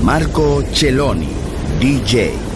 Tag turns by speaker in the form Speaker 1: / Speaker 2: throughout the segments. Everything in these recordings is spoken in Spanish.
Speaker 1: Marco Celloni, DJ.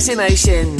Speaker 2: Sunset Emotions.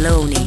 Speaker 3: Marco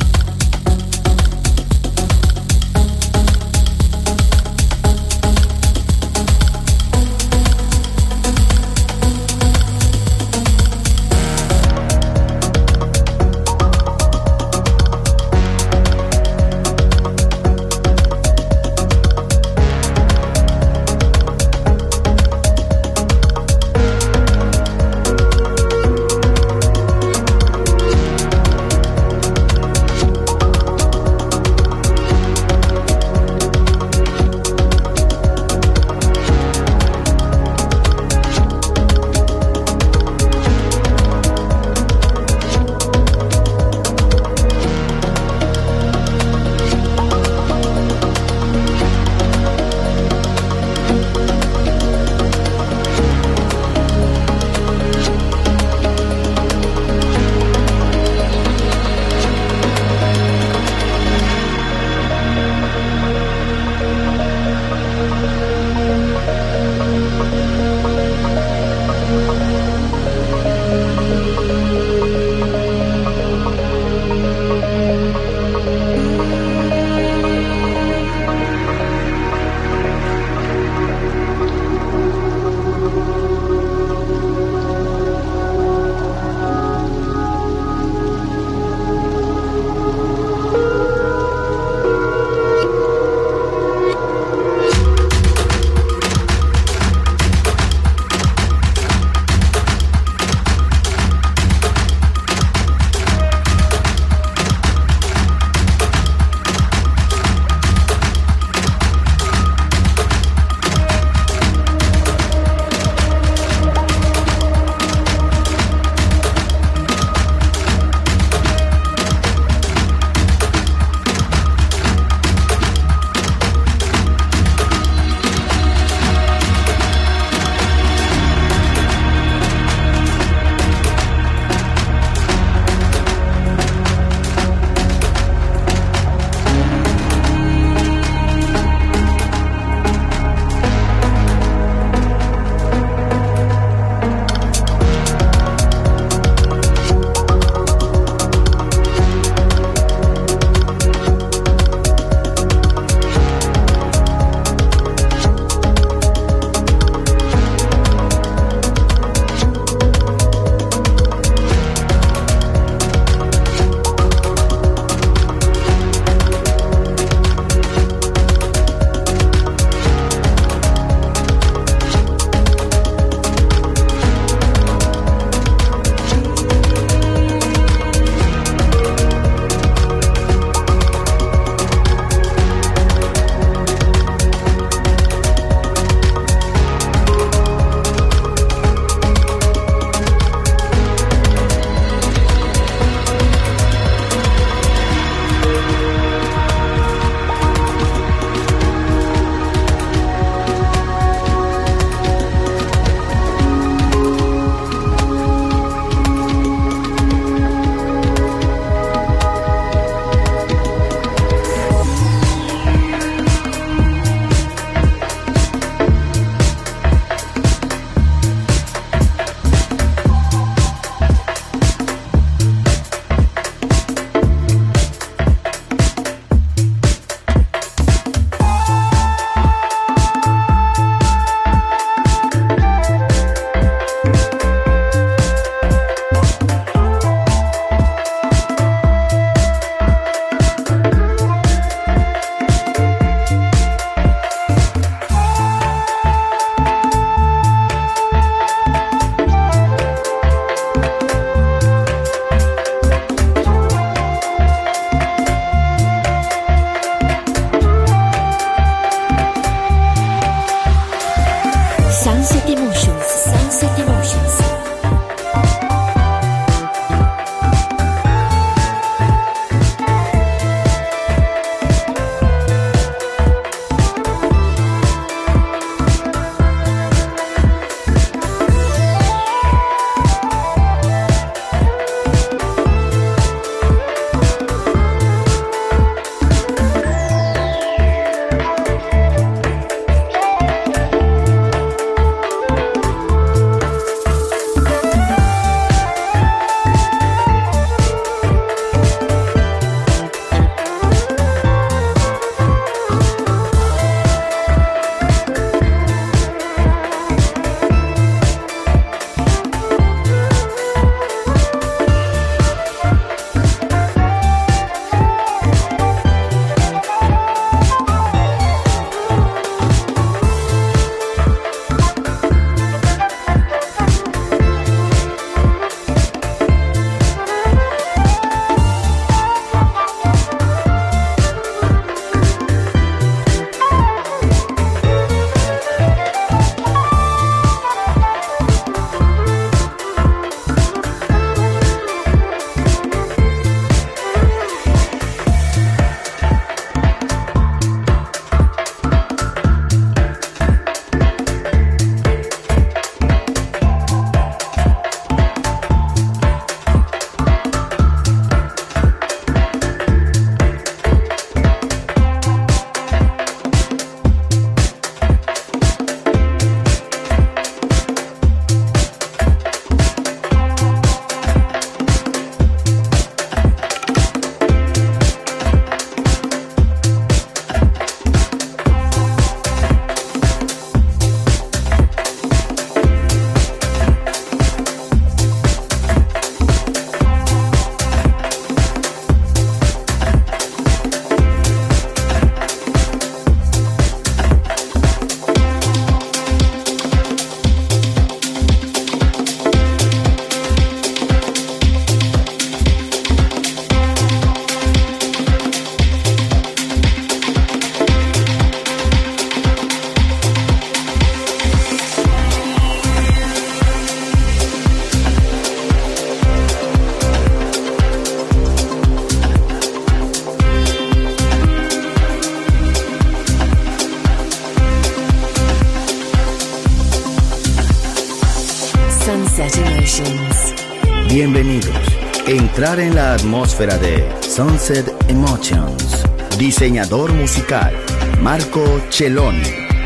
Speaker 1: En la atmósfera de Sunset Emotions. Diseñador musical, Marco Celloni,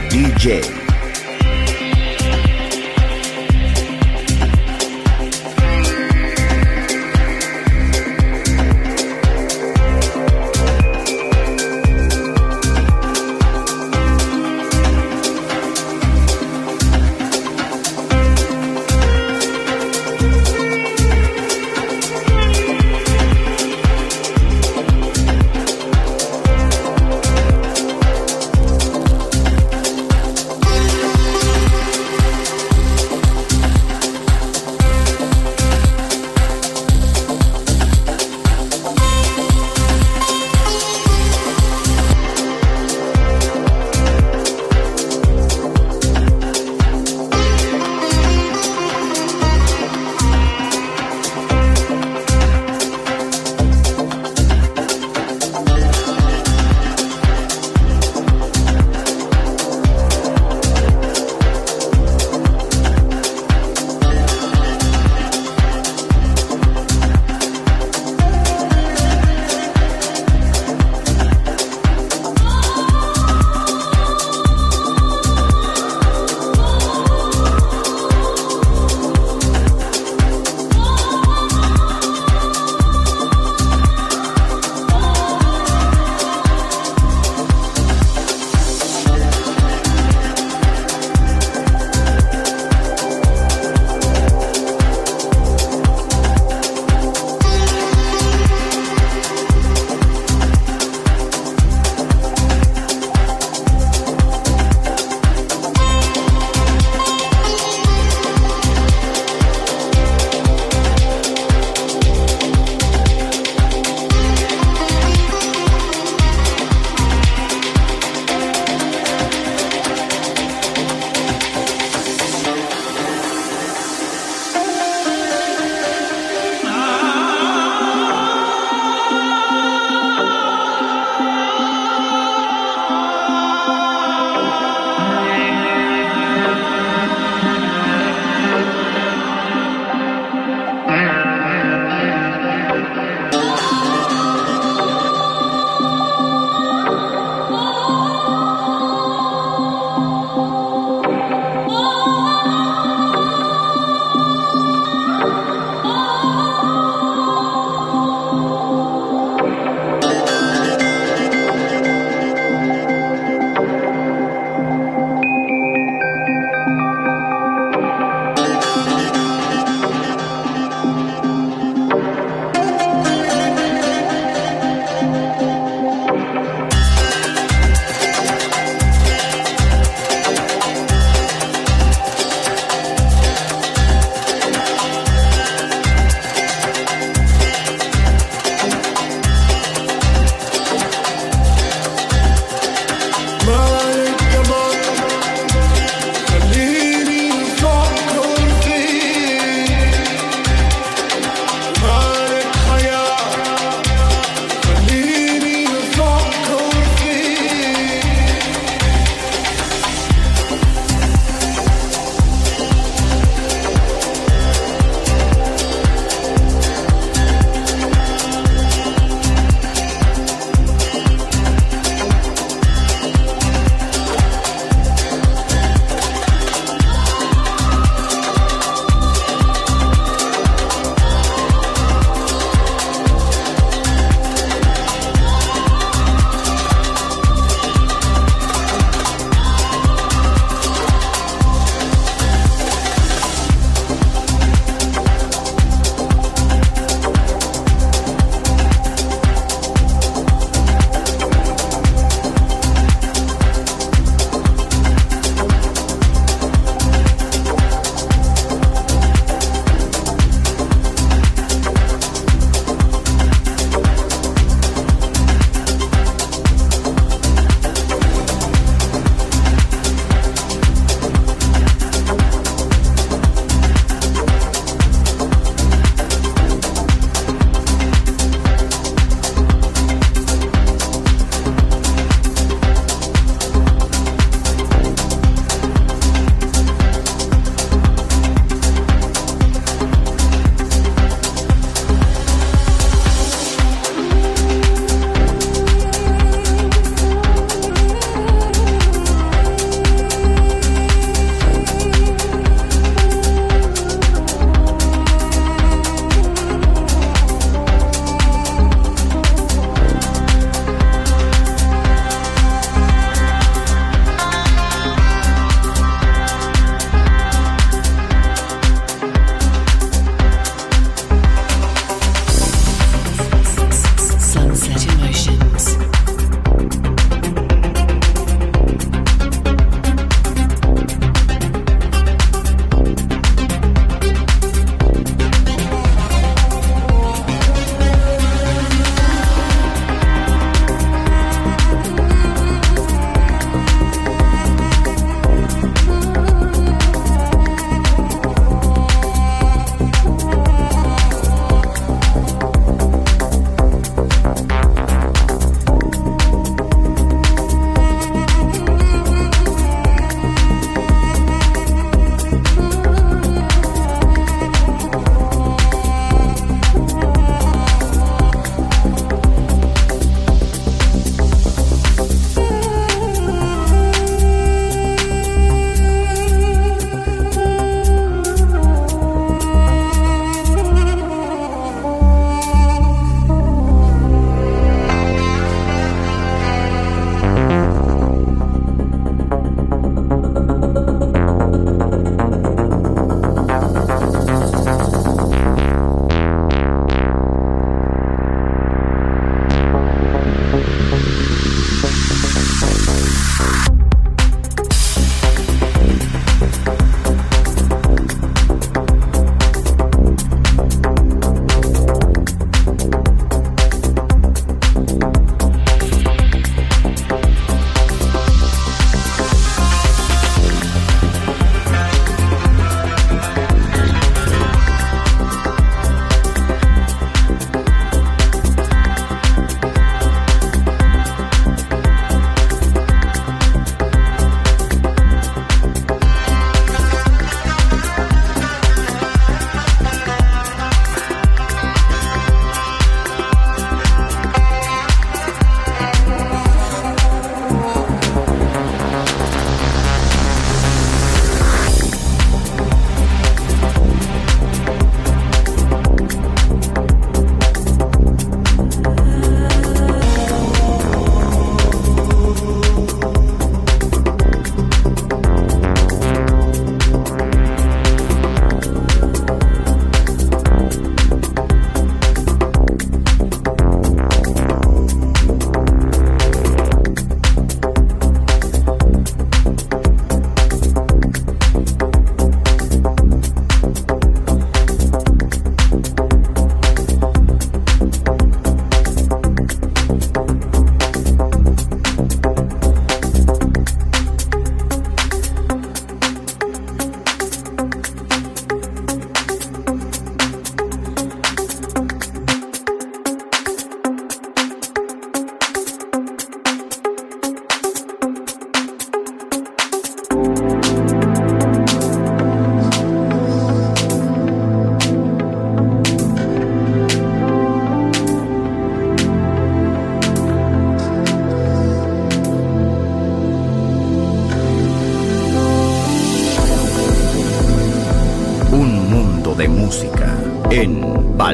Speaker 1: DJ.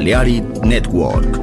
Speaker 4: Balearic Network.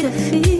Speaker 1: to feel.